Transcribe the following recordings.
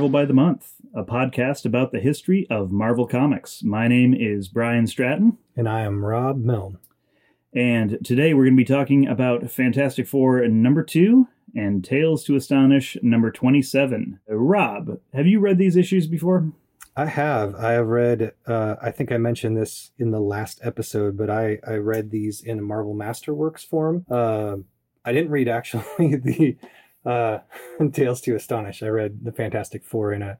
Marvel by the Month, a podcast about the history of Marvel Comics. My name is Brian Stratton, And I am Rob Milne. and today we're going to be talking about Fantastic Four number two and Tales to Astonish number 27. Rob, have you read these issues before? I have. I have read, uh, I think I mentioned this in the last episode, but I, I read these in a Marvel Masterworks form. Uh, I didn't read actually the uh, Tales to Astonish. I read the Fantastic Four in a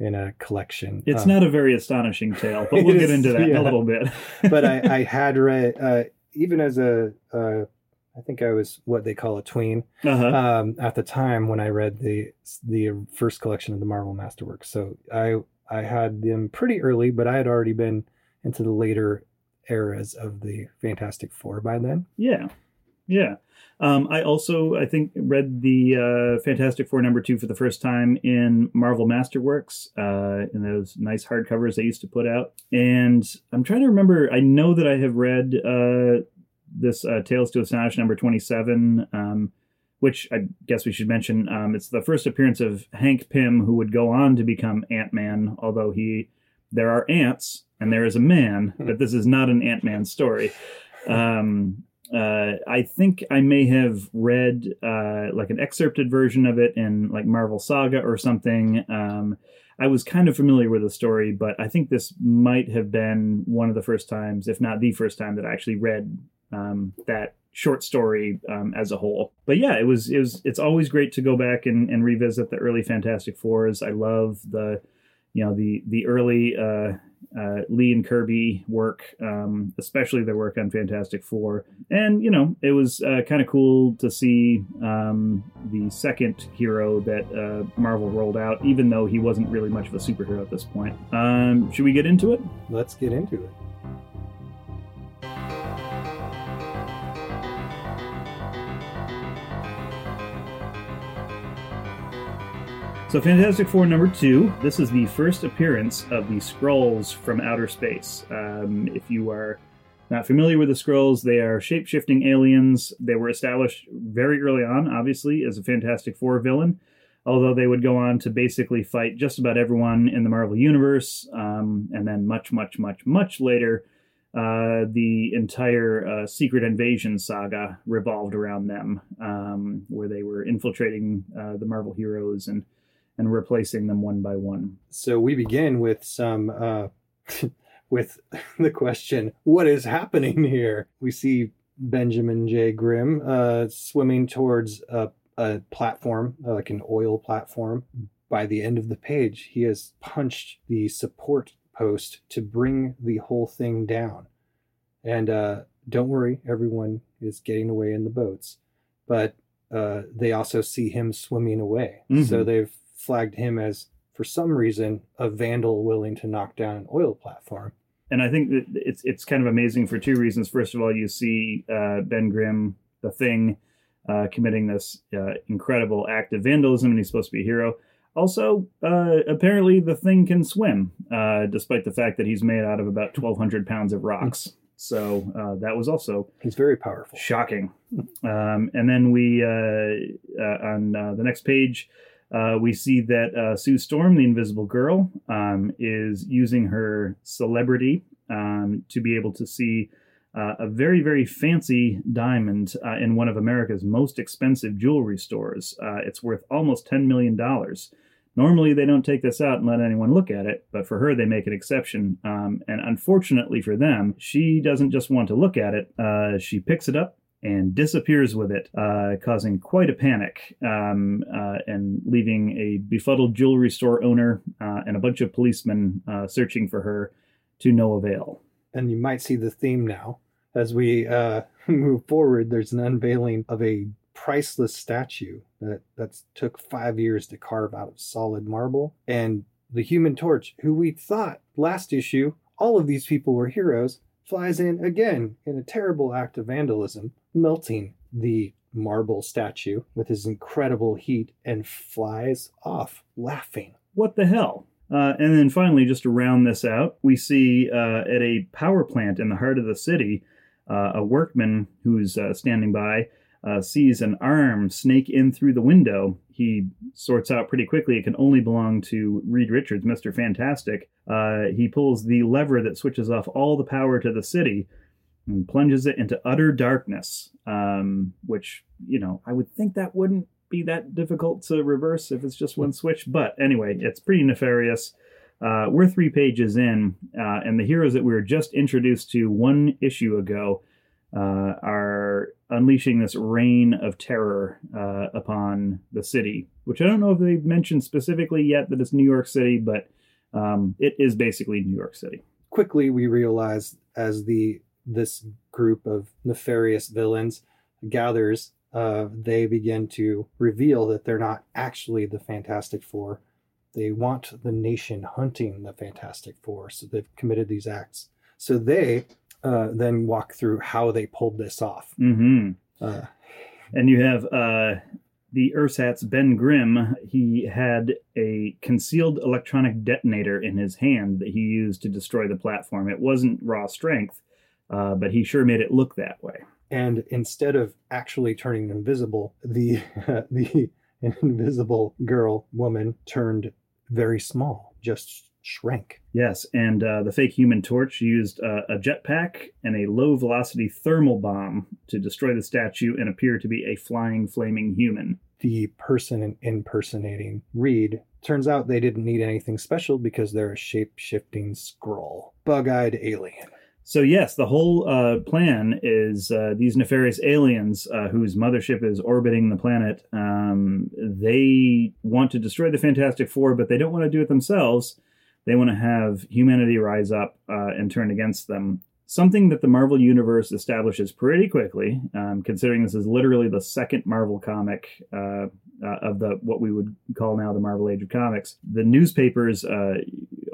in a collection. It's Um, not a very astonishing tale, but we'll get into that in a little bit. but I, I had read, uh, even as a, uh, I think I was what they call a tween. uh-huh. um, at the time when I read the the first collection of the Marvel Masterworks. So I I had them pretty early, but I had already been into the later eras of the Fantastic Four by then. Yeah, yeah. Um, I also, I think, read the uh, Fantastic Four number two for the first time in Marvel Masterworks, uh, in those nice hardcovers they used to put out. And I'm trying to remember. I know that I have read uh, this uh, Tales to Astonish number twenty-seven, um, which I guess we should mention. Um, it's the first appearance of Hank Pym, who would go on to become Ant Man. Although he, there are ants and there is a man, but this is not an Ant Man story. Um, uh, I think I may have read uh, like an excerpted version of it in like Marvel Saga or something. Um, I was kind of familiar with the story, but I think this might have been one of the first times, if not the first time, that I actually read um, that short story um, as a whole. But yeah, it was it was it's always great to go back and, and revisit the early Fantastic Fours. I love the you know the the early uh, uh, Lee and Kirby work, um, especially their work on Fantastic Four. And, you know, it was uh, kind of cool to see um, the second hero that uh, Marvel rolled out, even though he wasn't really much of a superhero at this point. Um, should we get into it? Let's get into it. So, Fantastic Four number two, this is the first appearance of the Skrulls from outer space. Um, if you are not familiar with the Skrulls, they are shape shifting aliens. They were established very early on, obviously, as a Fantastic Four villain, although they would go on to basically fight just about everyone in the Marvel Universe. Um, and then, much, much, much, much later, uh, the entire uh, Secret Invasion saga revolved around them, um, where they were infiltrating uh, the Marvel heroes and and replacing them one by one. So we begin with some uh, with the question, "What is happening here?" We see Benjamin J. Grimm uh, swimming towards a, a platform, uh, like an oil platform. By the end of the page, he has punched the support post to bring the whole thing down. And uh, don't worry, everyone is getting away in the boats, but uh, they also see him swimming away. Mhm. So they've flagged him as, for some reason, a vandal willing to knock down an oil platform. And I think that it's it's kind of amazing for two reasons. First of all, you see uh, Ben Grimm, the Thing, uh, committing this uh, incredible act of vandalism, and he's supposed to be a hero. Also, uh, apparently, the Thing can swim, uh, despite the fact that he's made out of about twelve hundred pounds of rocks. So uh, that was also He's very powerful. shocking. Um, and then we uh, uh, on uh, the next page, uh, we see that uh, Sue Storm, the Invisible Girl, um, is using her celebrity um, to be able to see uh, a very very fancy diamond uh, in one of America's most expensive jewelry stores. Uh, it's worth almost ten million dollars. Normally, they don't take this out and let anyone look at it, but for her, they make an exception. Um, and unfortunately for them, she doesn't just want to look at it. Uh, she picks it up and disappears with it, uh, causing quite a panic um, uh, and leaving a befuddled jewelry store owner uh, and a bunch of policemen uh, searching for her to no avail. And you might see the theme now. As we uh, move forward, there's an unveiling of a priceless statue that that's took five years to carve out of solid marble. And the Human Torch, who we thought last issue all of these people were heroes, flies in again in a terrible act of vandalism, melting the marble statue with his incredible heat and flies off laughing. What the hell? Uh, and then finally, just to round this out, we see uh, at a power plant in the heart of the city Uh, a workman who's uh, standing by uh, sees an arm snake in through the window. He sorts out pretty quickly it can only belong to Reed Richards, Mr. Fantastic. Uh, he pulls the lever that switches off all the power to the city and plunges it into utter darkness, um, which, you know, I would think that wouldn't be that difficult to reverse if it's just one switch. But anyway, it's pretty nefarious. Uh, we're three pages in, uh, and the heroes that we were just introduced to one issue ago uh, are unleashing this reign of terror uh, upon the city, which I don't know if they've mentioned specifically yet that it's New York City, but um, it is basically New York City. Quickly, we realize as the this group of nefarious villains gathers, uh, they begin to reveal that they're not actually the Fantastic Four. They want the nation hunting the Fantastic Four, so they've committed these acts. So they uh, then walk through how they pulled this off. Mm-hmm. Uh, And you have uh, the ersatz Ben Grimm. He had a concealed electronic detonator in his hand that he used to destroy the platform. It wasn't raw strength, uh, but he sure made it look that way. and instead of actually turning invisible, the the invisible girl woman turned very small, just shrank. Yes, and uh, the fake human torch used uh, a jetpack and a low velocity thermal bomb to destroy the statue and appear to be a flying, flaming human. The person impersonating Reed turns out they didn't need anything special because they're a shape shifting Skrull, bug eyed alien. So, yes, the whole uh, plan is uh, these nefarious aliens uh, whose mothership is orbiting the planet. Um, they want to destroy the Fantastic Four, but they don't want to do it themselves. They want to have humanity rise up uh, and turn against them. Something that the Marvel Universe establishes pretty quickly, um, considering this is literally the second Marvel comic uh, uh, of the what we would call now the Marvel Age of Comics. The newspapers uh,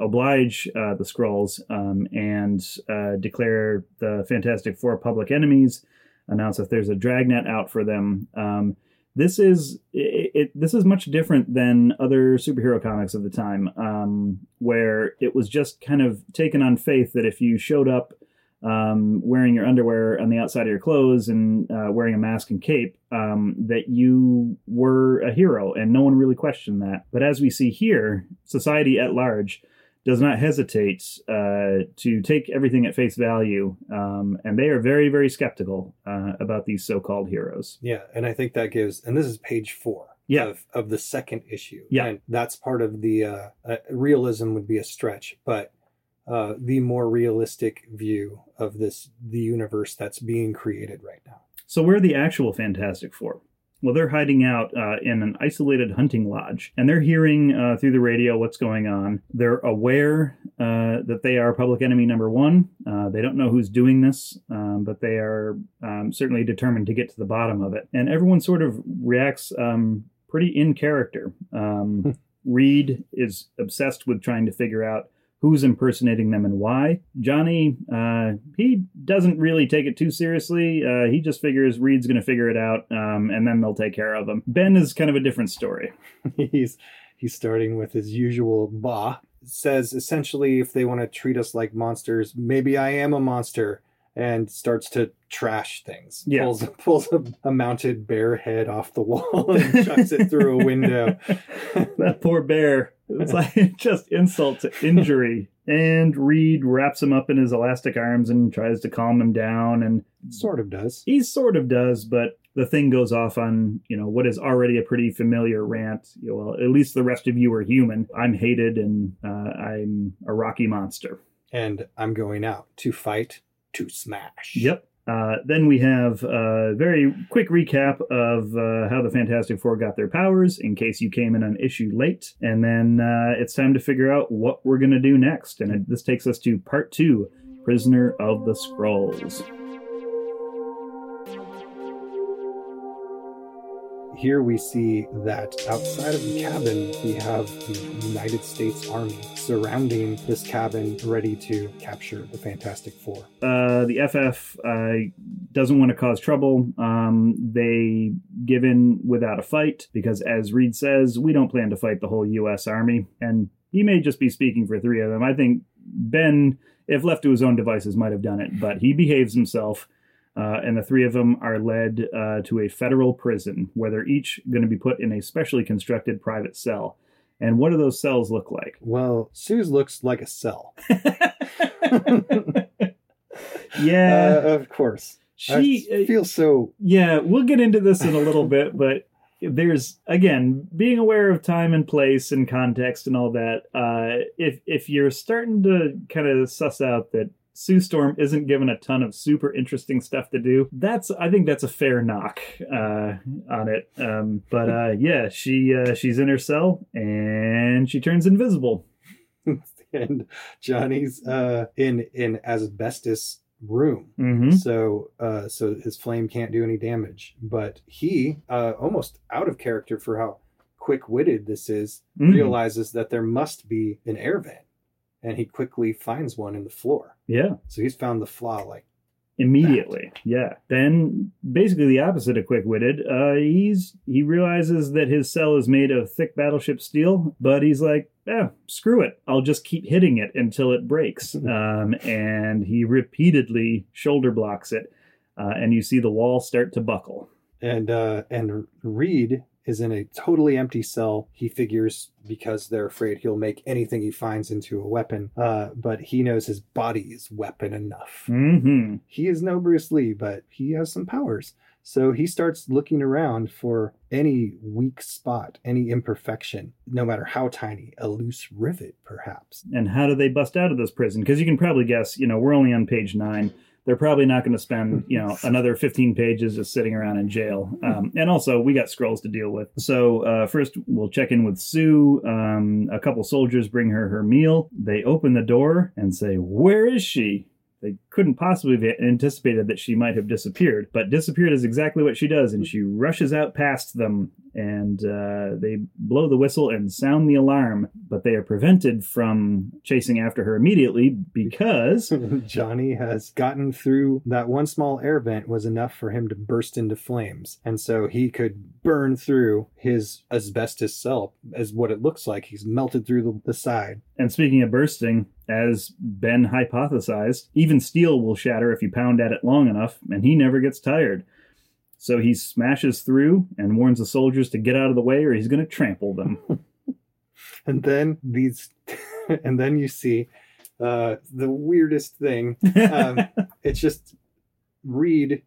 oblige uh, the Skrulls um, and uh, declare the Fantastic Four public enemies. Announce if there's a dragnet out for them. Um, this is it, it, This is much different than other superhero comics of the time, um, where it was just kind of taken on faith that if you showed up um, wearing your underwear on the outside of your clothes and uh, wearing a mask and cape, um, that you were a hero, and no one really questioned that. But as we see here, society at large does not hesitate uh, to take everything at face value, um, and they are very, very skeptical uh, about these so-called heroes. Yeah, and I think that gives, and this is page four. Yeah. Of, of the second issue. Yeah. And that's part of the uh, uh, realism would be a stretch, but uh, the more realistic view of this, the universe that's being created right now. So where are the actual Fantastic Four? Well, they're hiding out uh, in an isolated hunting lodge, and they're hearing uh, through the radio what's going on. They're aware uh, that they are public enemy number one. Uh, they don't know who's doing this, um, but they are um, certainly determined to get to the bottom of it. And everyone sort of reacts um, pretty in character. Um, Reed is obsessed with trying to figure out who's impersonating them and why. Johnny, uh, he doesn't really take it too seriously. Uh, he just figures Reed's going to figure it out, um, and then they'll take care of him. Ben is kind of a different story. he's he's starting with his usual bah. Says essentially, if they want to treat us like monsters, maybe I am a monster, and starts to trash things. Yeah. Pulls pulls a, a mounted bear head off the wall and chucks it through a window. that poor bear. It's like just insult to injury. And Reed wraps him up in his elastic arms and tries to calm him down. And sort of does. he sort of does, but the thing goes off on, you know, what is already a pretty familiar rant. You know, well, at least the rest of you are human. I'm hated and uh, I'm a rocky monster. And I'm going out to fight to smash. Yep. Uh, then we have a very quick recap of uh, how the Fantastic Four got their powers in case you came in on issue late. And then uh, it's time to figure out what we're going to do next. And it, this takes us to part two Prisoner of the Skrulls. Here we see that outside of the cabin, we have the United States Army surrounding this cabin, ready to capture the Fantastic Four. Uh, the FF uh, doesn't want to cause trouble. Um, they give in without a fight because, as Reed says, we don't plan to fight the whole U.S. Army. And he may just be speaking for three of them. I think Ben, if left to his own devices, might have done it, but he behaves himself. Uh, and the three of them are led uh, to a federal prison where they're each going to be put in a specially constructed private cell. And what do those cells look like? Well, Sue's looks like a cell. yeah, Uh, of course. she. I feel so. Yeah, we'll get into this in a little bit, but there's again being aware of time and place and context and all that. Uh, if if you're starting to kind of suss out that Sue Storm isn't given a ton of super interesting stuff to do, that's I think that's a fair knock uh, on it. Um, but uh, yeah, she uh, she's in her cell and she turns invisible. And Johnny's uh, in in asbestos room. hmm So, uh, so his flame can't do any damage. But he, uh, almost out of character for how quick-witted this is, Mm-hmm. realizes that there must be an air vent, and he quickly finds one in the floor. Yeah. So he's found the flaw. Like, immediately. yeah. Then basically the opposite of quick-witted. Uh he's he realizes that his cell is made of thick battleship steel but he's like yeah screw it. I'll just keep hitting it until it breaks. Um and he repeatedly shoulder blocks it uh, and you see the wall start to buckle. And uh, and Reed is in a totally empty cell. He figures because they're afraid he'll make anything he finds into a weapon. Uh, but he knows his body is weapon enough. hmm he is no Bruce Lee, but he has some powers. So he starts looking around for any weak spot, any imperfection, no matter how tiny, a loose rivet, perhaps. and how do they bust out of this prison because you can probably guess you know we're only on page nine they're probably not going to spend you know another 15 pages just sitting around in jail. Um, and also we got Skrulls to deal with. So uh, first we'll check in with sue. Um, a couple soldiers bring her her meal. They open the door and say where is she they couldn't possibly have anticipated that she might have disappeared, but disappeared is exactly what she does, and she rushes out past them, and uh, they blow the whistle and sound the alarm, but they are prevented from chasing after her immediately because Johnny has gotten through that one small air vent was enough for him to burst into flames. And so he could burn through his asbestos cell as what it looks like. He's melted through the, the side. And speaking of bursting, as Ben hypothesized, even steel will shatter if you pound at it long enough, and he never gets tired. So he smashes through and warns the soldiers to get out of the way or he's going to trample them. And then these, and then you see uh, the weirdest thing. Um, it's just Reed,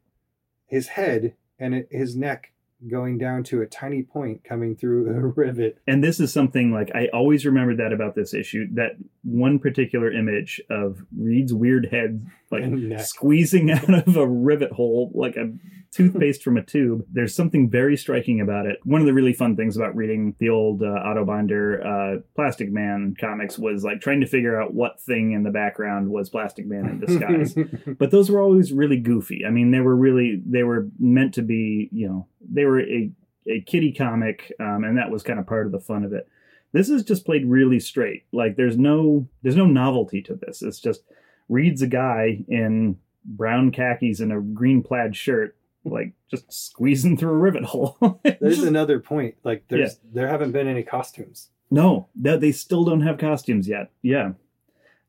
his head and it, his neck going down to a tiny point coming through a rivet. and this is something like I always remember that about this issue that one particular image of Reed's weird head like squeezing out of a rivet hole like a toothpaste from a tube. There's something very striking about it. One of the really fun things about reading the old uh, Otto Binder uh, Plastic Man comics was like trying to figure out what thing in the background was Plastic Man in disguise. but those were always really goofy. I mean, they were really they were meant to be, you know, they were a a kiddie comic, um, and that was kind of part of the fun of it. This is just played really straight. Like there's no there's no novelty to this. It's just reads a guy in brown khakis and a green plaid shirt, like just squeezing through a rivet hole. There's another point. Like there's there haven't been any costumes. no, that they still don't have costumes yet. Yeah.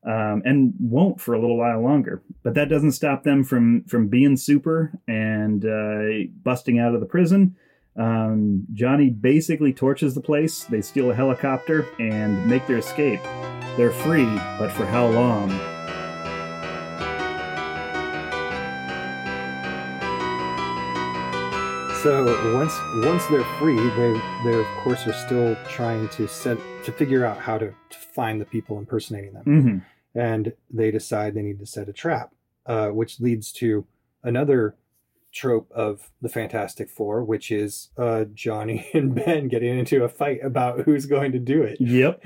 Um, and won't for a little while longer. But that doesn't stop them from from being super and uh, busting out of the prison. Um, Johnny basically torches the place. They steal a helicopter and make their escape. They're free, but for how long? So once once they're free, they they of course are still trying to set to figure out how to, to find the people impersonating them. hmm and they decide they need to set a trap, uh, which leads to another trope of the Fantastic Four, which is uh, Johnny and Ben getting into a fight about who's going to do it. Yep.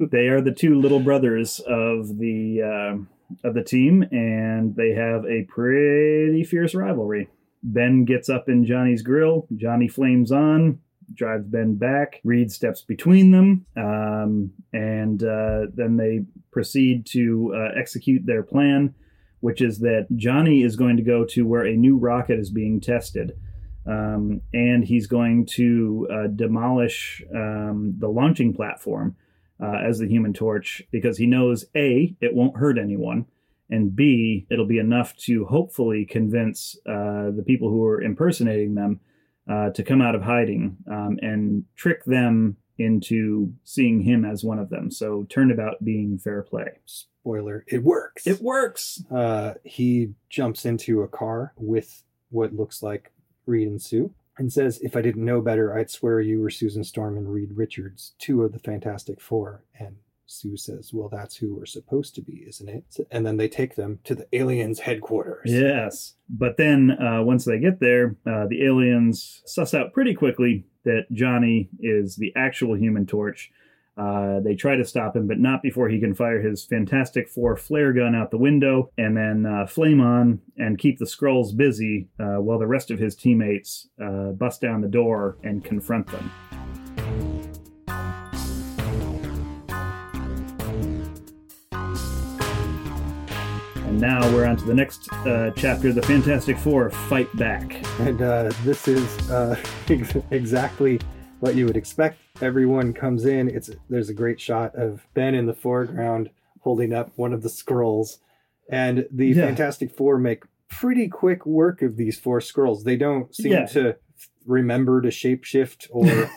they are the two little brothers of the uh, of the team, and they have a pretty fierce rivalry. Ben gets up in Johnny's grill. Johnny flames on, drives Ben back. Reed steps between them, um, and uh, then they proceed to uh, execute their plan, which is that Johnny is going to go to where a new rocket is being tested. Um, and he's going to uh, demolish um, the launching platform uh, as the Human Torch because he knows a it won't hurt anyone, and B, it'll be enough to hopefully convince uh, the people who are impersonating them uh, to come out of hiding um, and trick them into seeing him as one of them. So turnabout being fair play. Spoiler: It works. It works. uh, he jumps into a car with what looks like Reed and Sue and says, If I didn't know better, I'd swear you were Susan Storm and Reed Richards, two of the Fantastic Four. And Sue says, Well, that's who we're supposed to be, isn't it? And then they take them to the aliens' headquarters. Yes. But then uh, once they get there, uh, the aliens suss out pretty quickly that Johnny is the actual human torch. Uh, they try to stop him, but not before he can fire his Fantastic Four flare gun out the window and then uh, flame on and keep the Skrulls busy uh, while the rest of his teammates uh, bust down the door and confront them. Now we're on to the next uh, chapter The Fantastic Four Fight Back. And uh, this is uh, ex- exactly what you would expect. Everyone comes in. It's there's a great shot of Ben in the foreground holding up one of the Skrulls, and the Yeah. Fantastic Four make pretty quick work of these four Skrulls. They don't seem Yeah. to remember to shapeshift or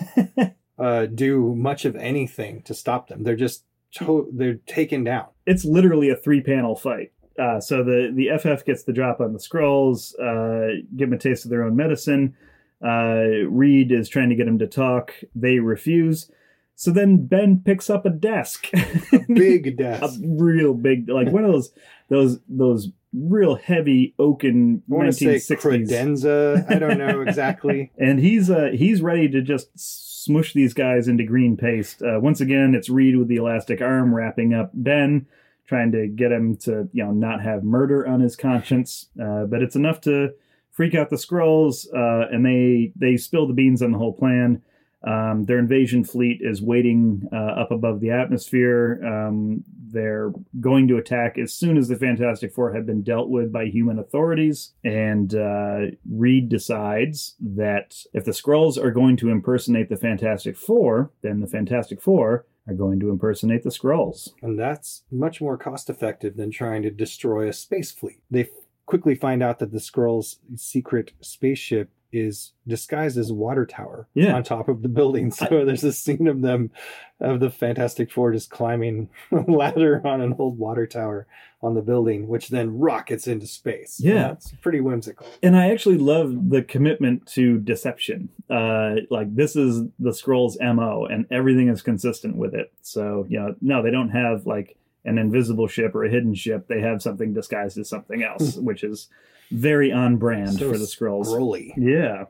uh, do much of anything to stop them. They're just to- they're taken down. it's literally a three panel fight. Uh, so the the FF gets the drop on the Skrulls, uh, give them a taste of their own medicine. Uh, Reed is trying to get him to talk. They refuse. So then Ben picks up a desk, a Big desk, a real big, like one of those those those real heavy oaken I want to say 1960s. credenza. I don't know exactly. and he's uh he's ready to just smush these guys into green paste. Uh, once again, it's Reed with the elastic arm wrapping up Ben, trying to get him to you know not have murder on his conscience. Uh, but it's enough to freak out the Skrulls, uh, and they they spill the beans on the whole plan. Um, their invasion fleet is waiting uh, up above the atmosphere. Um, they're going to attack as soon as the Fantastic Four have been dealt with by human authorities. And uh, Reed decides that if the Skrulls are going to impersonate the Fantastic Four, then the Fantastic Four are going to impersonate the Skrulls. And that's much more cost effective than trying to destroy a space fleet. They quickly find out that the Skrulls' secret spaceship is disguised as water tower Yeah. on top of the building. So there's a scene of them, of the Fantastic Four just climbing a ladder on an old water tower on the building, which then rockets into space. Yeah. it's pretty whimsical. And I actually love the commitment to deception. Uh, like this is the Skrulls' mo, and everything is consistent with it. So you know, no, they don't have like an invisible ship or a hidden ship. They have something disguised as something else, which is very on brand So for the Skrulls. Scrolly. Yeah,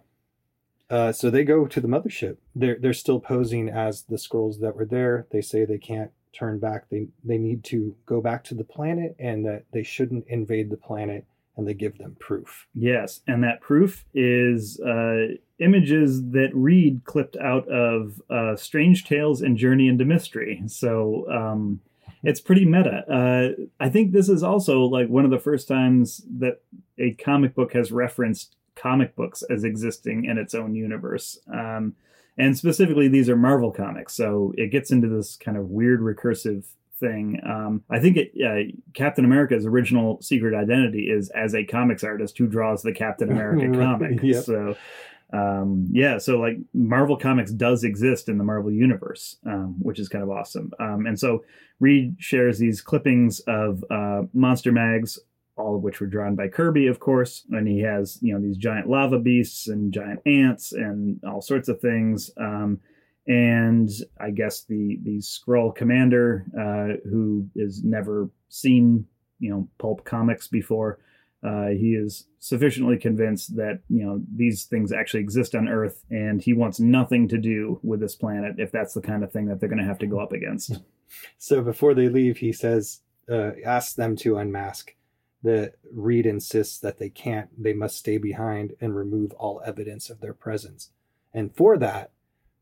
Uh, so they go to the mothership. They're they're still posing as the Skrulls that were there. They say they can't turn back. They they need to go back to the planet and that they shouldn't invade the planet. And they give them proof. yes, and that proof is uh, images that Reed clipped out of uh, Strange Tales and Journey into Mystery. So. Um, it's pretty meta. Uh, I think this is also like one of the first times that a comic book has referenced comic books as existing in its own universe. Um, and specifically, these are Marvel comics, so it gets into this kind of weird recursive thing. Um, I think it, uh, Captain America's original secret identity is as a comics artist who draws the Captain America Right, comic. yep. So. Um, yeah, so like Marvel Comics does exist in the Marvel universe, um, which is kind of awesome. Um, and so Reed shares these clippings of uh, monster mags, all of which were drawn by Kirby, of course. And he has, you know, these giant lava beasts and giant ants and all sorts of things. Um, and I guess the the Skrull commander, uh, who is never seen, you know, pulp comics before, uh, he is sufficiently convinced that you know these things actually exist on Earth, and he wants nothing to do with this planet if that's the kind of thing that they're going to have to go up against. So before they leave, he says, uh, asks them to unmask. The Reed insists that they can't. They must stay behind and remove all evidence of their presence. And for that,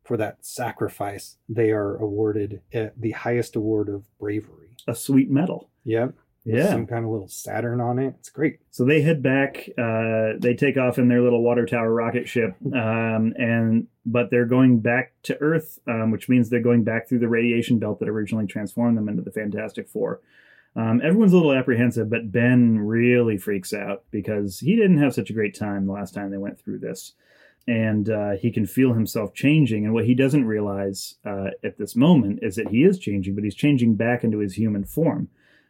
for that sacrifice, they are awarded uh, the highest award of bravery. A sweet medal. Yep. Yeah. Some kind of little Saturn on it. It's great. So they head back. Uh, they take off in their little water tower rocket ship, um, and but they're going back to Earth, um, which means they're going back through the radiation belt that originally transformed them into the Fantastic Four. Um, everyone's a little apprehensive, but Ben really freaks out because he didn't have such a great time the last time they went through this. And uh, he can feel himself changing. And what he doesn't realize uh, at this moment is that he is changing, but he's changing back into his human form.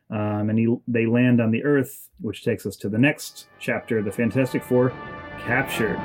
Um, and he, they land on the Earth, which takes us to the next chapter the Fantastic Four captured.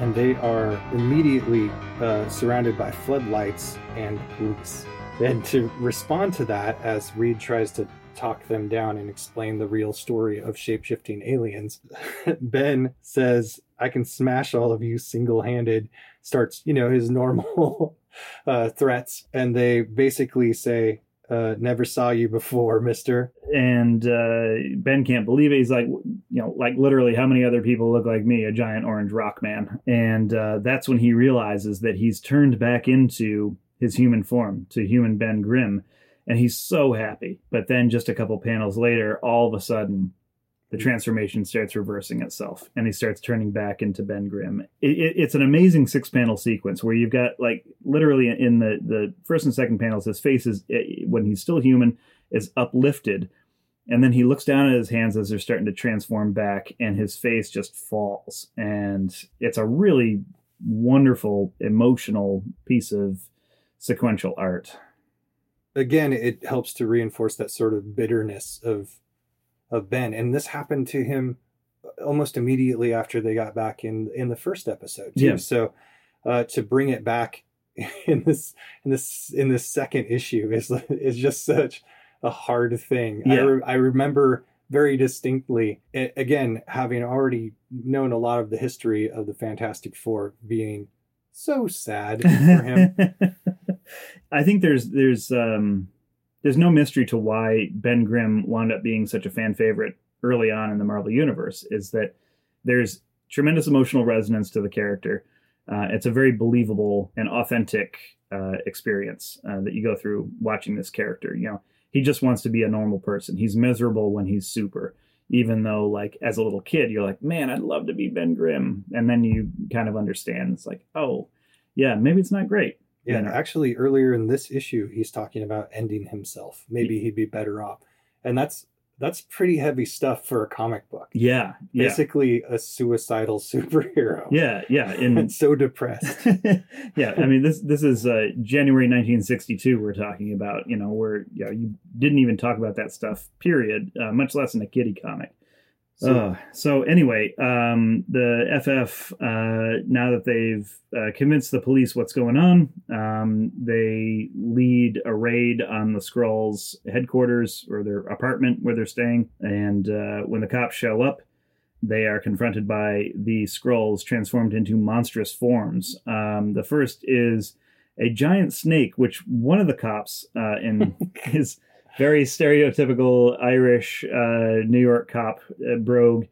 And they are immediately uh, surrounded by floodlights and police. And to respond to that, as Reed tries to talk them down and explain the real story of shapeshifting aliens, Ben says, I can smash all of you single handed, starts, you know, his normal uh, threats. And they basically say, uh, never saw you before, mister. And uh, Ben can't believe it. He's like, you know, like literally, how many other people look like me, a giant orange rock man? And uh, that's when he realizes that he's turned back into his human form, to human Ben Grimm. And he's so happy. But then just a couple panels later, all of a sudden, the transformation starts reversing itself and he starts turning back into Ben Grimm. It, it, it's an amazing six panel sequence where you've got like literally in the, the first and second panels, his face is, eh, when he's still human, is uplifted. And then he looks down at his hands as they're starting to transform back and his face just falls. And it's a really wonderful, emotional piece of sequential art. Again, it helps to reinforce that sort of bitterness of of Ben, and this happened to him almost immediately after they got back in in the first episode too. Yeah. So uh, to bring it back in this in this in this second issue is is just such a hard thing. I, Yeah. re- I remember very distinctly a- again having already known a lot of the history of the Fantastic Four being so sad for him. I think there's there's um there's no mystery to why Ben Grimm wound up being such a fan favorite early on in the Marvel universe is that there's tremendous emotional resonance to the character. Uh, it's a very believable and authentic uh, experience uh, that you go through watching this character. You know, he just wants to be a normal person. He's miserable when he's super, even though, like, as a little kid, you're like, man, I'd love to be Ben Grimm. And then you kind of understand. It's like, oh, yeah, maybe it's not great. Yeah, know? actually, earlier in this issue, he's talking about ending himself. Maybe he'd be better off, and that's that's pretty heavy stuff for a comic book. Yeah, yeah, Basically, a suicidal superhero. yeah, yeah. In and so depressed. yeah, I mean this this is uh, January 1962. We're talking about you know where you know, you didn't even talk about that stuff. Period. Uh, much less in a kiddie comic. So, Uh, so anyway, um, the FF uh, now that they've uh, convinced the police what's going on, um, they lead a raid on the Skrulls' headquarters or their apartment where they're staying. And uh, when the cops show up, they are confronted by the Skrulls transformed into monstrous forms. Um, the first is a giant snake, which one of the cops uh, in his very stereotypical Irish uh, New York cop uh, brogue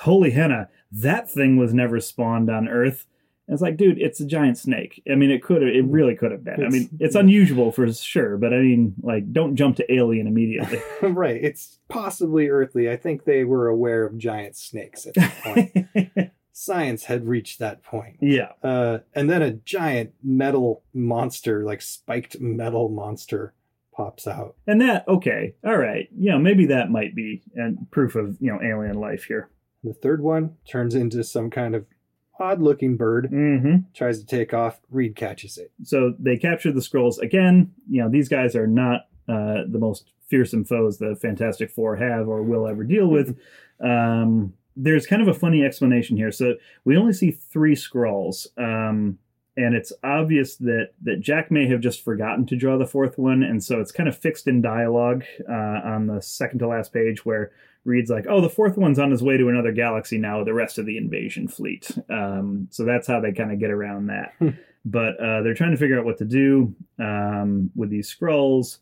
Holy henna, that thing was never spawned on Earth. And it's like, dude, it's a giant snake. I mean, it could have, it really could have been. I mean, It's- it's unusual for sure, but I mean, like, don't jump to alien immediately. right, it's possibly earthly. I think they were aware of giant snakes at that point. Science had reached that point. yeah. Uh, and then a giant metal monster, like spiked metal monster, pops out. And that, okay, all right. You know, maybe that might be and proof of, you know, alien life here. The third one turns into some kind of odd looking bird, Mm-hmm. tries to take off. Reed catches it. so they capture the Skrulls again. You know, these guys are not uh, the most fearsome foes the Fantastic Four have or will ever deal with. Um, there's kind of a funny explanation here. So we only see three Skrulls, um, and it's obvious that that Jack may have just forgotten to draw the fourth one, and so it's kind of fixed in dialogue uh, on the second to last page where. Reed's like, oh, the fourth one's on his way to another galaxy now with the rest of the invasion fleet. Um, so that's how they kind of get around that but uh, they're trying to figure out what to do um, with these Skrulls.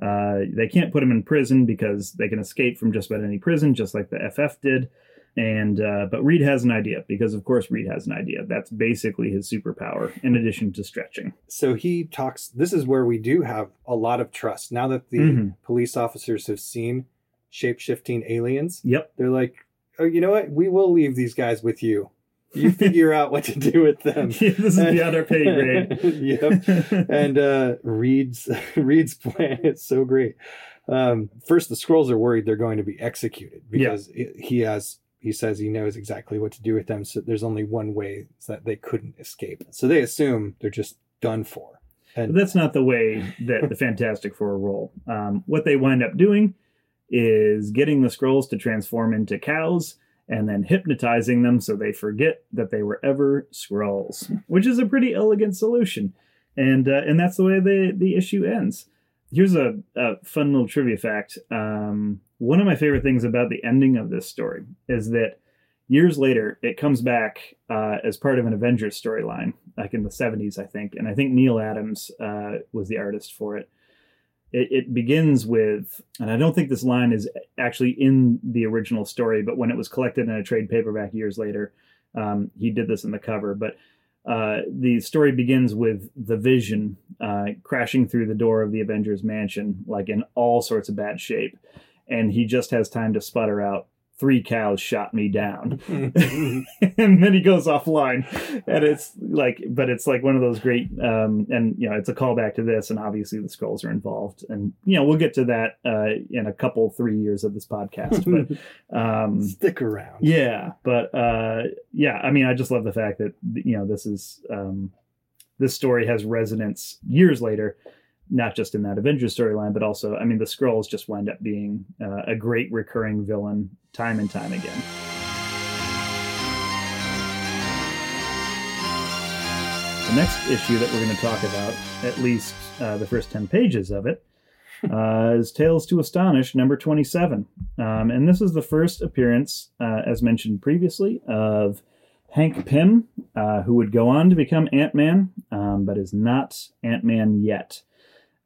Uh, they can't put them in prison because they can escape from just about any prison, just like the FF did. And uh, but Reed has an idea because, of course, Reed has an idea. That's basically his superpower, in addition to stretching. So he talks. This is where we do have a lot of trust. Now that the Mhm. police officers have seen shape shifting aliens, Yep. they're like, oh, you know what? We will leave these guys with you. You figure out what to do with them. Yeah, this is beyond our pay grade. yep. And uh, Reed's Reed's plan is so great. Um, first, the Skrulls are worried they're going to be executed because he has. He says he knows exactly what to do with them. So there's only one way that they couldn't escape. So they assume they're just done for. But And that's not the way that the Fantastic Four roll. Um, what they wind up doing is getting the Skrulls to transform into cows and then hypnotizing them so they forget that they were ever Skrulls, which is a pretty elegant solution. And uh, and that's the way the the issue ends. Here's a, a fun little trivia fact. Um, one of my favorite things about the ending of this story is that years later it comes back uh, as part of an Avengers storyline, like in the 70s, I think. And I think Neal Adams uh, was the artist for it. it. It begins with, and I don't think this line is actually in the original story, but when it was collected in a trade paperback years later, um, he did this in the cover. But uh, the story begins with the vision uh, crashing through the door of the Avengers mansion, like in all sorts of bad shape. And he just has time to sputter out, Three cows shot me down. and then he goes offline. And it's like, but it's like one of those great, um, and, you know, it's a callback to this. And obviously the Skrulls are involved. And, you know, we'll get to that uh, in a couple, three years of this podcast. But, um, Stick around. yeah, but uh, yeah, I mean, I just love the fact that you know this is um, this story has resonance years later, not just in that Avengers storyline, but also, I mean, the Skrulls just wind up being uh, a great recurring villain time and time again. The next issue that we're going to talk about, at least uh, the first 10 pages of it, uh, is Tales to Astonish, number 27. Um, and this is the first appearance, uh, as mentioned previously, of Hank Pym, uh, who would go on to become Ant Man, um, but is not Ant Man yet.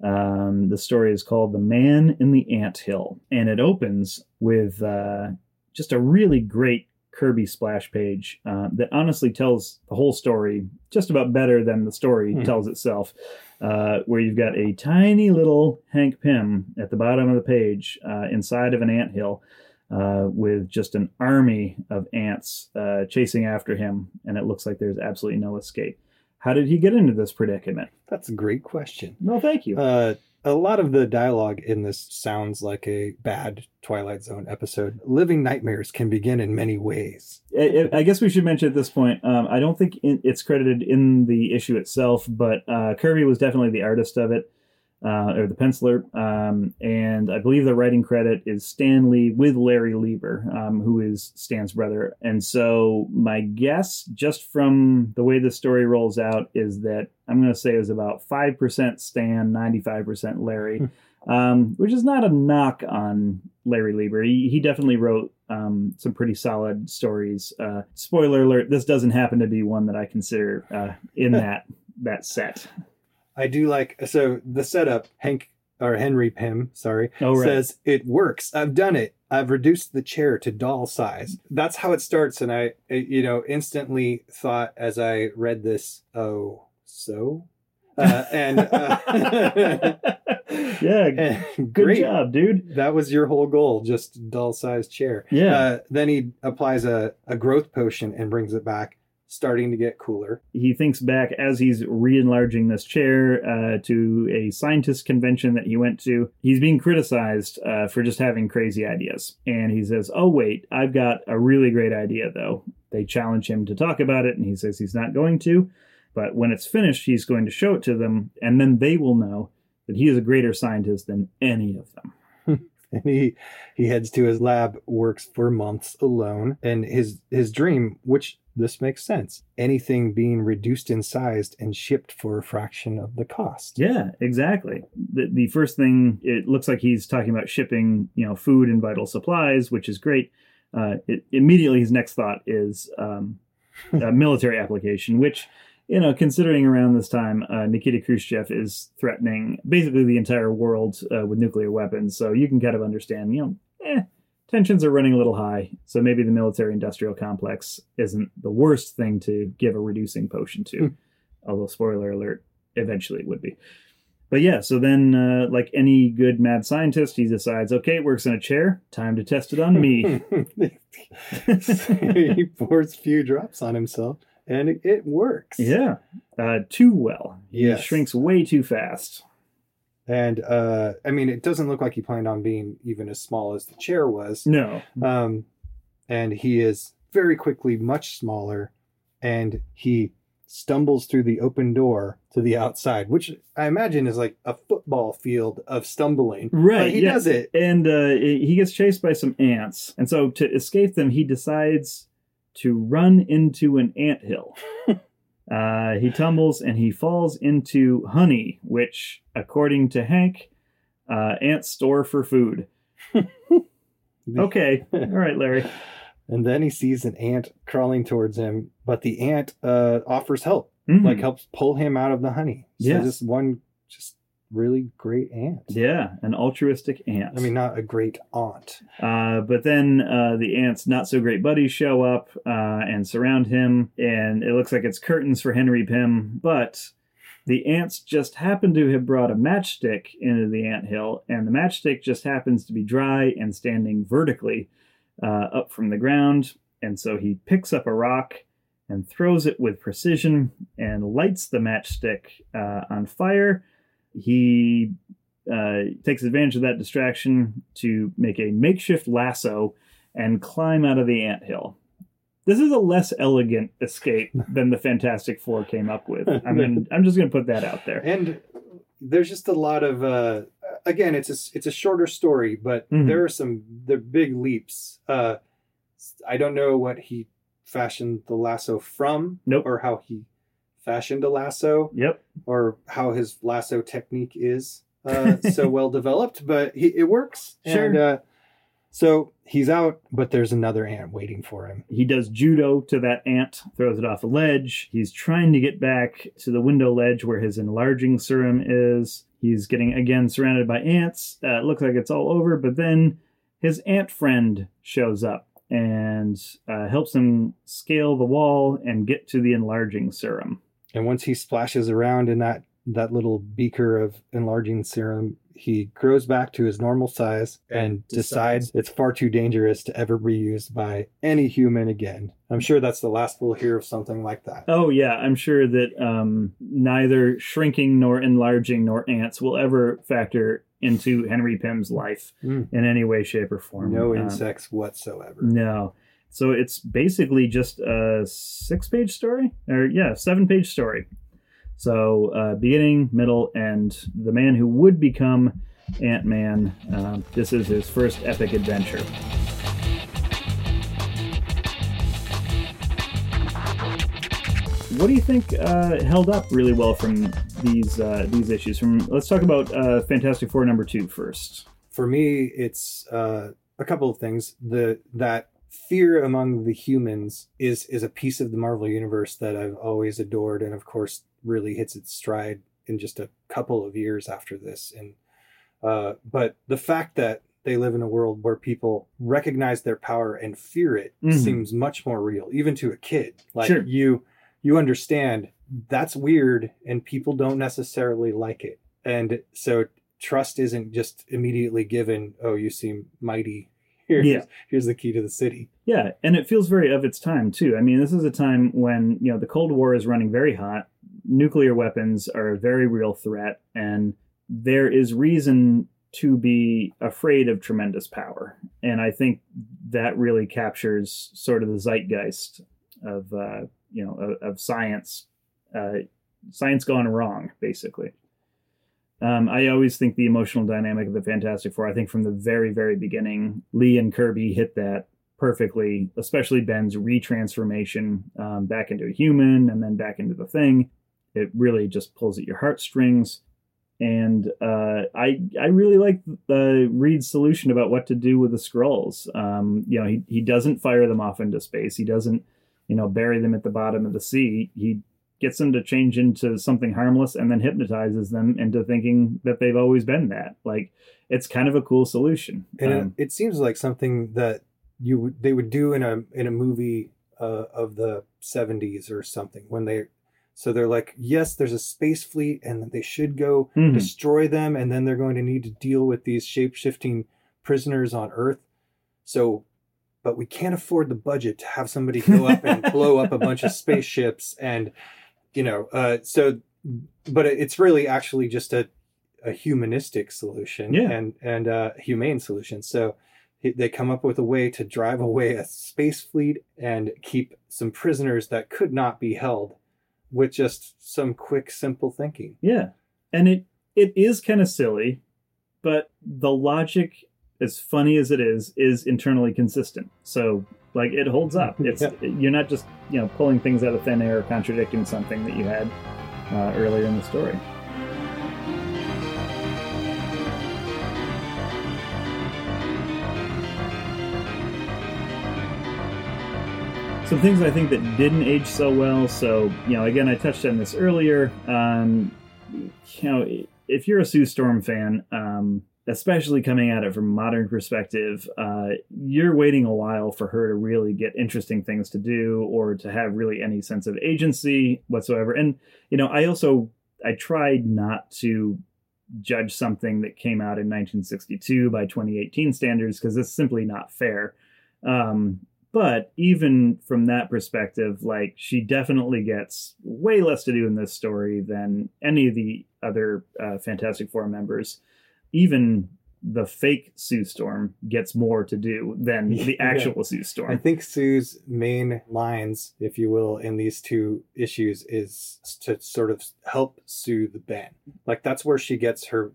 Um, the story is called The Man in the Ant Hill, and it opens with uh, just a really great Kirby splash page uh, that honestly tells the whole story just about better than the story Hmm. tells itself. Uh, where you've got a tiny little Hank Pym at the bottom of the page uh, inside of an ant hill uh, with just an army of ants uh, chasing after him, and it looks like there's absolutely no escape. How did he get into this predicament? That's a great question. No, thank you. Uh, a lot of the dialogue in this sounds like a bad Twilight Zone episode. Living nightmares can begin in many ways. I, I guess we should mention at this point. Um, I don't think it's credited in the issue itself, but uh, Kirby was definitely the artist of it, uh, or the penciler, um, and I believe the writing credit is Stan Lee with Larry Lieber, um, who is Stan's brother. And so my guess, just from the way the story rolls out, is that I'm going to say is about five percent Stan, ninety five percent Larry. Um, which is not a knock on Larry Lieber. He, he definitely wrote um, some pretty solid stories. Uh, spoiler alert: this doesn't happen to be one that I consider uh, in that that set. I do like so the setup. Hank or Henry Pym, sorry, Oh right, says it works. I've done it. I've reduced the chair to doll size. That's how it starts, and I, you know, instantly thought as I read this, oh, so, uh, and, uh, yeah, and good great. job, dude. That was your whole goal, just doll sized chair. Yeah, Uh, then he applies a, a growth potion and brings it back, starting to get cooler. he thinks back as he's re-enlarging this chair uh, to a scientist convention that he went to. He's being criticized uh, for just having crazy ideas, and he says, "Oh wait, I've got a really great idea." Though they challenge him to talk about it, and he says he's not going to. But when it's finished, he's going to show it to them, and then they will know that he is a greater scientist than any of them. And he he heads to his lab, works for months alone, and his his dream, which this makes sense, anything being reduced in size and shipped for a fraction of the cost. Yeah, exactly. The, the first thing it looks like he's talking about shipping, you know, food and vital supplies, which is great. Uh, it, immediately, his next thought is um, a military application, which you know, considering around this time, uh, Nikita Khrushchev is threatening basically the entire world uh, with nuclear weapons. So you can kind of understand, you know, eh, tensions are running a little high. So maybe the military-industrial complex isn't the worst thing to give a reducing potion to. Although, spoiler alert, eventually it would be. But yeah, so then, uh, like any good mad scientist, he decides, okay, it works in a chair. Time to test it on me. he pours a few drops on himself, and it, it works. yeah, uh, too well. He Yes. shrinks way too fast. And uh, I mean, it doesn't look like he planned on being even as small as the chair was. No, Um, and he is very quickly much smaller, and he stumbles through the open door to the outside, which I imagine is like a football field of stumbling. right? But he yeah. does it. and uh, he gets chased by some ants, and so to escape them, he decides to run into an anthill. uh, he tumbles and he falls into honey, which, according to Hank, uh, ants store for food. Okay, all right, Larry. And then he sees an ant crawling towards him, but the ant uh, offers help, Mhm. like helps pull him out of the honey. So Yes. this one just really great aunt. yeah, an altruistic aunt. I mean, not a great aunt. Uh, but then uh, the ants' not so great buddies show up uh, and surround him, and it looks like it's curtains for Henry Pym. But the ants just happen to have brought a matchstick into the anthill, and the matchstick just happens to be dry and standing vertically uh, up from the ground. And so he picks up a rock and throws it with precision and lights the matchstick uh, on fire. He uh, takes advantage of that distraction to make a makeshift lasso and climb out of the anthill. This is a less elegant escape than the Fantastic Four came up with. I mean, I'm just going to put that out there. And there's just a lot of uh, again, it's a it's a shorter story, but Mhm. there are some the big leaps. Uh, I don't know what he fashioned the lasso from, Nope. or how he fashioned a lasso, Yep. or how his lasso technique is uh, so well developed, but he, it works. Sure. And, uh, so he's out, but there's another ant waiting for him. He does judo to that ant, throws it off a ledge. He's trying to get back to the window ledge where his enlarging serum is. He's getting again surrounded by ants. Uh, it looks like it's all over, but then his ant friend shows up and uh, helps him scale the wall and get to the enlarging serum. And once he splashes around in that that little beaker of enlarging serum, he grows back to his normal size and decides it's far too dangerous to ever be used by any human again. I'm sure that's the last we'll hear of something like that. Oh yeah, I'm sure that um, neither shrinking nor enlarging nor ants will ever factor into Henry Pym's life Mm. in any way, shape, or form. No Um, insects whatsoever. No. So it's basically just a six page story? Or, yeah, seven page story. So, uh, beginning, middle, and The man who would become Ant Man. Uh, this is his first epic adventure. What do you think uh, held up really well from these uh, these issues? From let's talk about uh, Fantastic Four number two first. For me, it's uh, a couple of things. The that fear among the humans is is a piece of the Marvel universe that I've always adored, and of course, really hits its stride in just a couple of years after this. And uh, but the fact that they live in a world where people recognize their power and fear it Mhm. seems much more real, even to a kid. Like Sure. you, you understand that's weird, and people don't necessarily like it, and so trust isn't just immediately given. Oh, you seem mighty. Here's, Yeah. here's the key to the city. Yeah, and it feels very of its time too. I mean, this is a time when you know the Cold War is running very hot. Nuclear weapons are a very real threat, and there is reason to be afraid of tremendous power. And I think that really captures sort of the zeitgeist of uh, you know of, of science, uh, science gone wrong, basically. Um, I always think the emotional dynamic of the Fantastic Four. I think from the very, very beginning, Lee and Kirby hit that perfectly, especially Ben's retransformation um, back into a human and then back into the thing. It really just pulls at your heartstrings. And uh, I I really like the Reed's solution about what to do with the Skrulls. Um, you know, he, he doesn't fire them off into space. He doesn't, you know, bury them at the bottom of the sea. He gets them to change into something harmless and then hypnotizes them into thinking that they've always been that. Like it's kind of a cool solution. and Um, it, it seems like something that you they would do in a in a movie uh, of the 70s or something when they So they're like, yes, there's a space fleet, and they should go Mhm. destroy them, and then they're going to need to deal with these shape shifting prisoners on Earth. So, but we can't afford the budget to have somebody go up and blow up a bunch of spaceships, and you know, uh, so, but it's really actually just a a humanistic solution Yeah. and and uh, humane solution. So they come up with a way to drive away a space fleet and keep some prisoners that could not be held with just some quick, simple thinking. Yeah. And it it is kind of silly, but the logic, as funny as it is, is internally consistent. So like it holds up. It's Yeah. you're not just you know pulling things out of thin air or contradicting something that you had uh, earlier in the story. Some things I think that didn't age so well. So you know, again, I touched on this earlier. Um, you know, if you're a Sue Storm fan, um, especially coming at it from a modern perspective, uh, you're waiting a while for her to really get interesting things to do or to have really any sense of agency whatsoever. And you know, I also I tried not to judge something that came out in 1962 by 2018 standards because it's simply not fair. Um, but even from that perspective, like she definitely gets way less to do in this story than any of the other uh, Fantastic Four members. Even the fake Sue Storm gets more to do than the Yeah. actual Sue Storm. I think Sue's main lines, if you will, in these two issues is to sort of help soothe Ben. Like that's where she gets her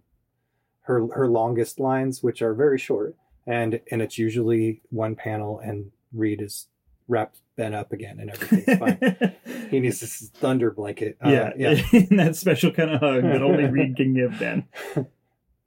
her her longest lines, which are very short, and and it's usually one panel, and Reed is wrapped Ben up again, and everything's fine. he needs this thunder blanket. Uh, yeah, yeah. that special kind of hug that only Reed can give Ben.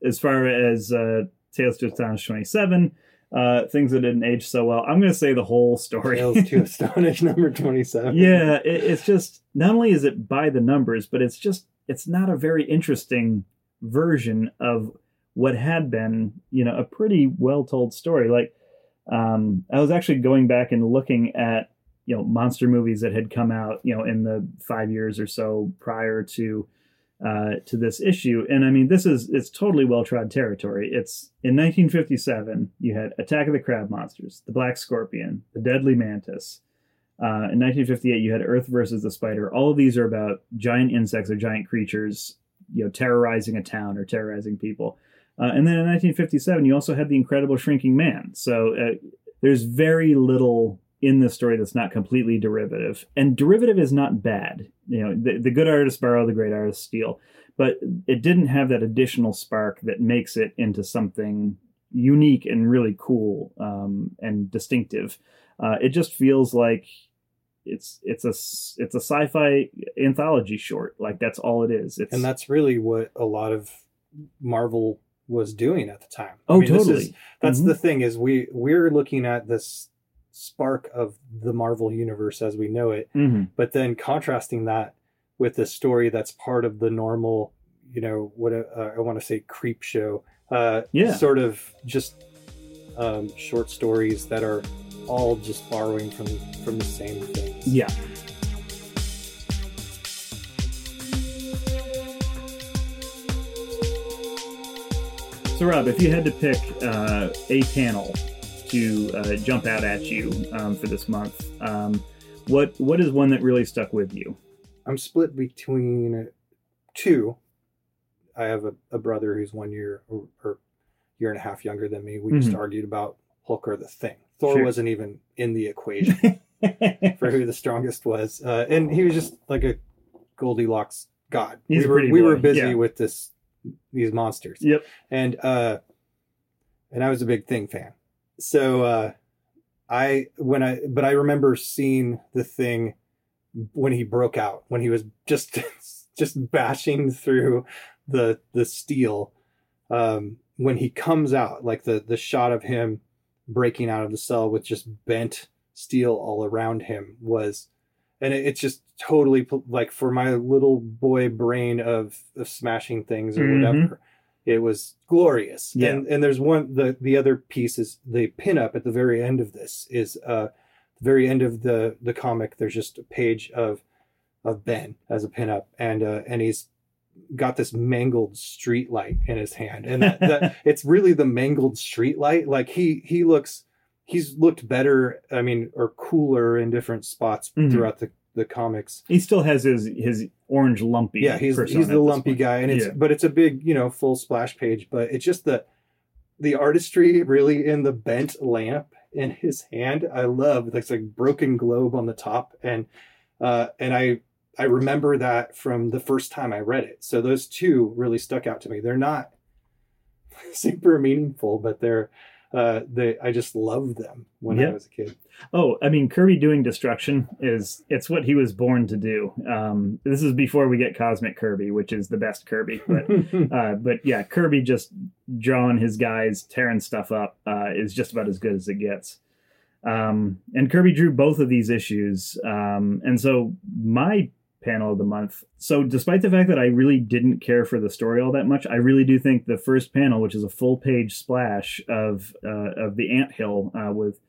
As far as uh, Tales to Astonish 27, uh, things that didn't age so well, I'm going to say the whole story. Tales to Astonish number twenty-seven. yeah, it, it's just not only is it by the numbers, but it's just it's not a very interesting version of what had been, you know, a pretty well told story. Like, um, I was actually going back and looking at you know monster movies that had come out, you know, in the five years or so prior to uh, to this issue, and I mean, this is it's totally well trod territory. It's in 1957. You had Attack of the Crab Monsters, The Black Scorpion, The Deadly Mantis. Uh, in 1958, you had Earth versus the Spider. All of these are about giant insects or giant creatures, you know, terrorizing a town or terrorizing people. Uh, and then in 1957, you also had the Incredible Shrinking Man. So uh, there's very little in this story that's not completely derivative. And derivative is not bad. You know, the, the good artists borrow, the great artists steal. But it didn't have that additional spark that makes it into something unique and really cool um, and distinctive. Uh, it just feels like it's it's a it's a sci-fi anthology short. Like that's all it is. It's and that's really what a lot of Marvel was doing at the time. I oh mean, this totally. is- that's Mhm. the thing is we we're looking at this spark of the Marvel universe as we know it, Mhm. but then contrasting that with the story that's part of the normal, you know, what uh, I want to say creep show, uh, Yeah. sort of just um, short stories that are all just borrowing from from the same things. Yeah. So, Rob, if you had to pick uh, a panel to uh, jump out at you um, for this month, um, what what is one that really stuck with you? I'm split between two. I have a, a brother who's one year or, or year and a half younger than me. We just Mhm. argued about Hulk or the Thing. Thor Sure. wasn't even in the equation for who the strongest was, uh, and he was just like a Goldilocks god. He's we were we were busy yeah. with this these monsters, yep. and uh, and I was a big Thing fan. So uh, I when I but I remember seeing the Thing when he broke out when he was just just bashing through the the steel um when he comes out like the the shot of him breaking out of the cell with just bent steel all around him was and it, it's just totally like for my little boy brain of of smashing things or Mhm. whatever it was glorious Yeah. and and there's one the the other piece is the pinup at the very end of this is uh the very end of the the comic there's just a page of of Ben as a pinup, and uh, and he's got this mangled street light in his hand, and that, that it's really the mangled street light. Like he he looks he's looked better. I mean, or cooler in different spots Mhm. throughout the the comics. He still has his his orange lumpy. Yeah, he's he's the lumpy point. guy, and it's Yeah. but it's a big you know full splash page. But it's just the the artistry really in the bent lamp in his hand. I love that's like broken globe on the top, and uh, and I I remember that from the first time I read it. So those two really stuck out to me. They're not super meaningful, but they're uh, they I just loved them when Yeah. I was a kid. Oh, I mean, Kirby doing destruction is it's what he was born to do. Um, this is before we get Cosmic Kirby, which is the best Kirby. But uh, but yeah, Kirby just drawing his guys, tearing stuff up uh, is just about as good as it gets. Um, and Kirby drew both of these issues, um, and so my panel of the month. So despite the fact that I really didn't care for the story all that much, I really do think the first panel, which is a full page splash of uh, of the ant hill uh, with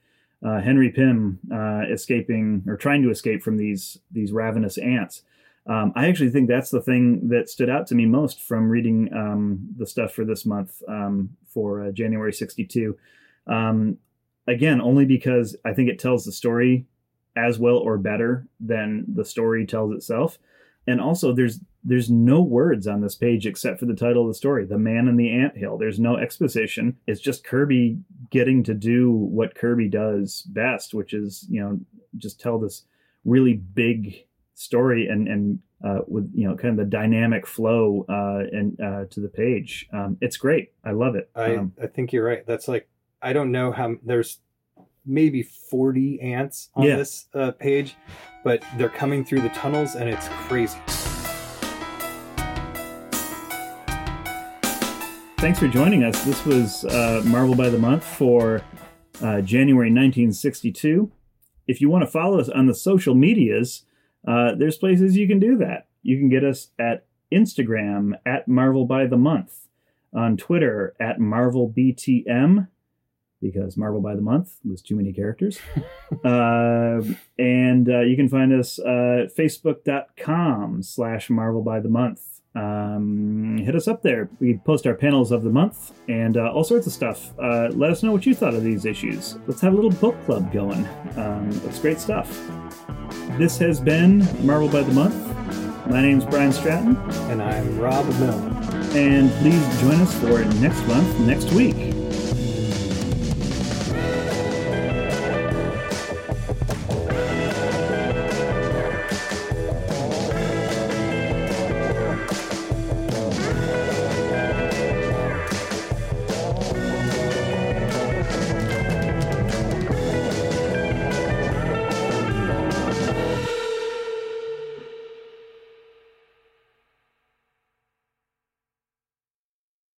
uh, Henry Pym uh, escaping or trying to escape from these these ravenous ants. Um, I actually think that's the thing that stood out to me most from reading um, the stuff for this month um, for uh, January '62. Um, again, only because I think it tells the story as well or better than the story tells itself. And also, there's there's no words on this page except for the title of the story, "The Man in the Ant Hill." There's no exposition. It's just Kirby getting to do what Kirby does best, which is you know just tell this really big story and and uh, with you know kind of the dynamic flow uh, and uh, to the page. Um, it's great. I love it. I, Um, I think you're right. That's like I don't know how there's maybe 40 ants on Yeah. this uh, page, but they're coming through the tunnels and it's crazy. Thanks for joining us. This was uh, Marvel by the Month for uh, January 1962. If you want to follow us on the social medias, uh, there's places you can do that. You can get us at Instagram at Marvel by the Month, on Twitter at Marvel BTM, because Marvel by the Month was too many characters. uh, and uh, you can find us uh, at facebook.com slash Marvel by the Month. Um, hit us up there. We post our panels of the month and uh, all sorts of stuff. Uh, let us know what you thought of these issues. Let's have a little book club going. Um, it's great stuff. This has been Marvel by the Month. My name's Brian Stratton, And I'm Rob Miller. and please join us for next month, next week.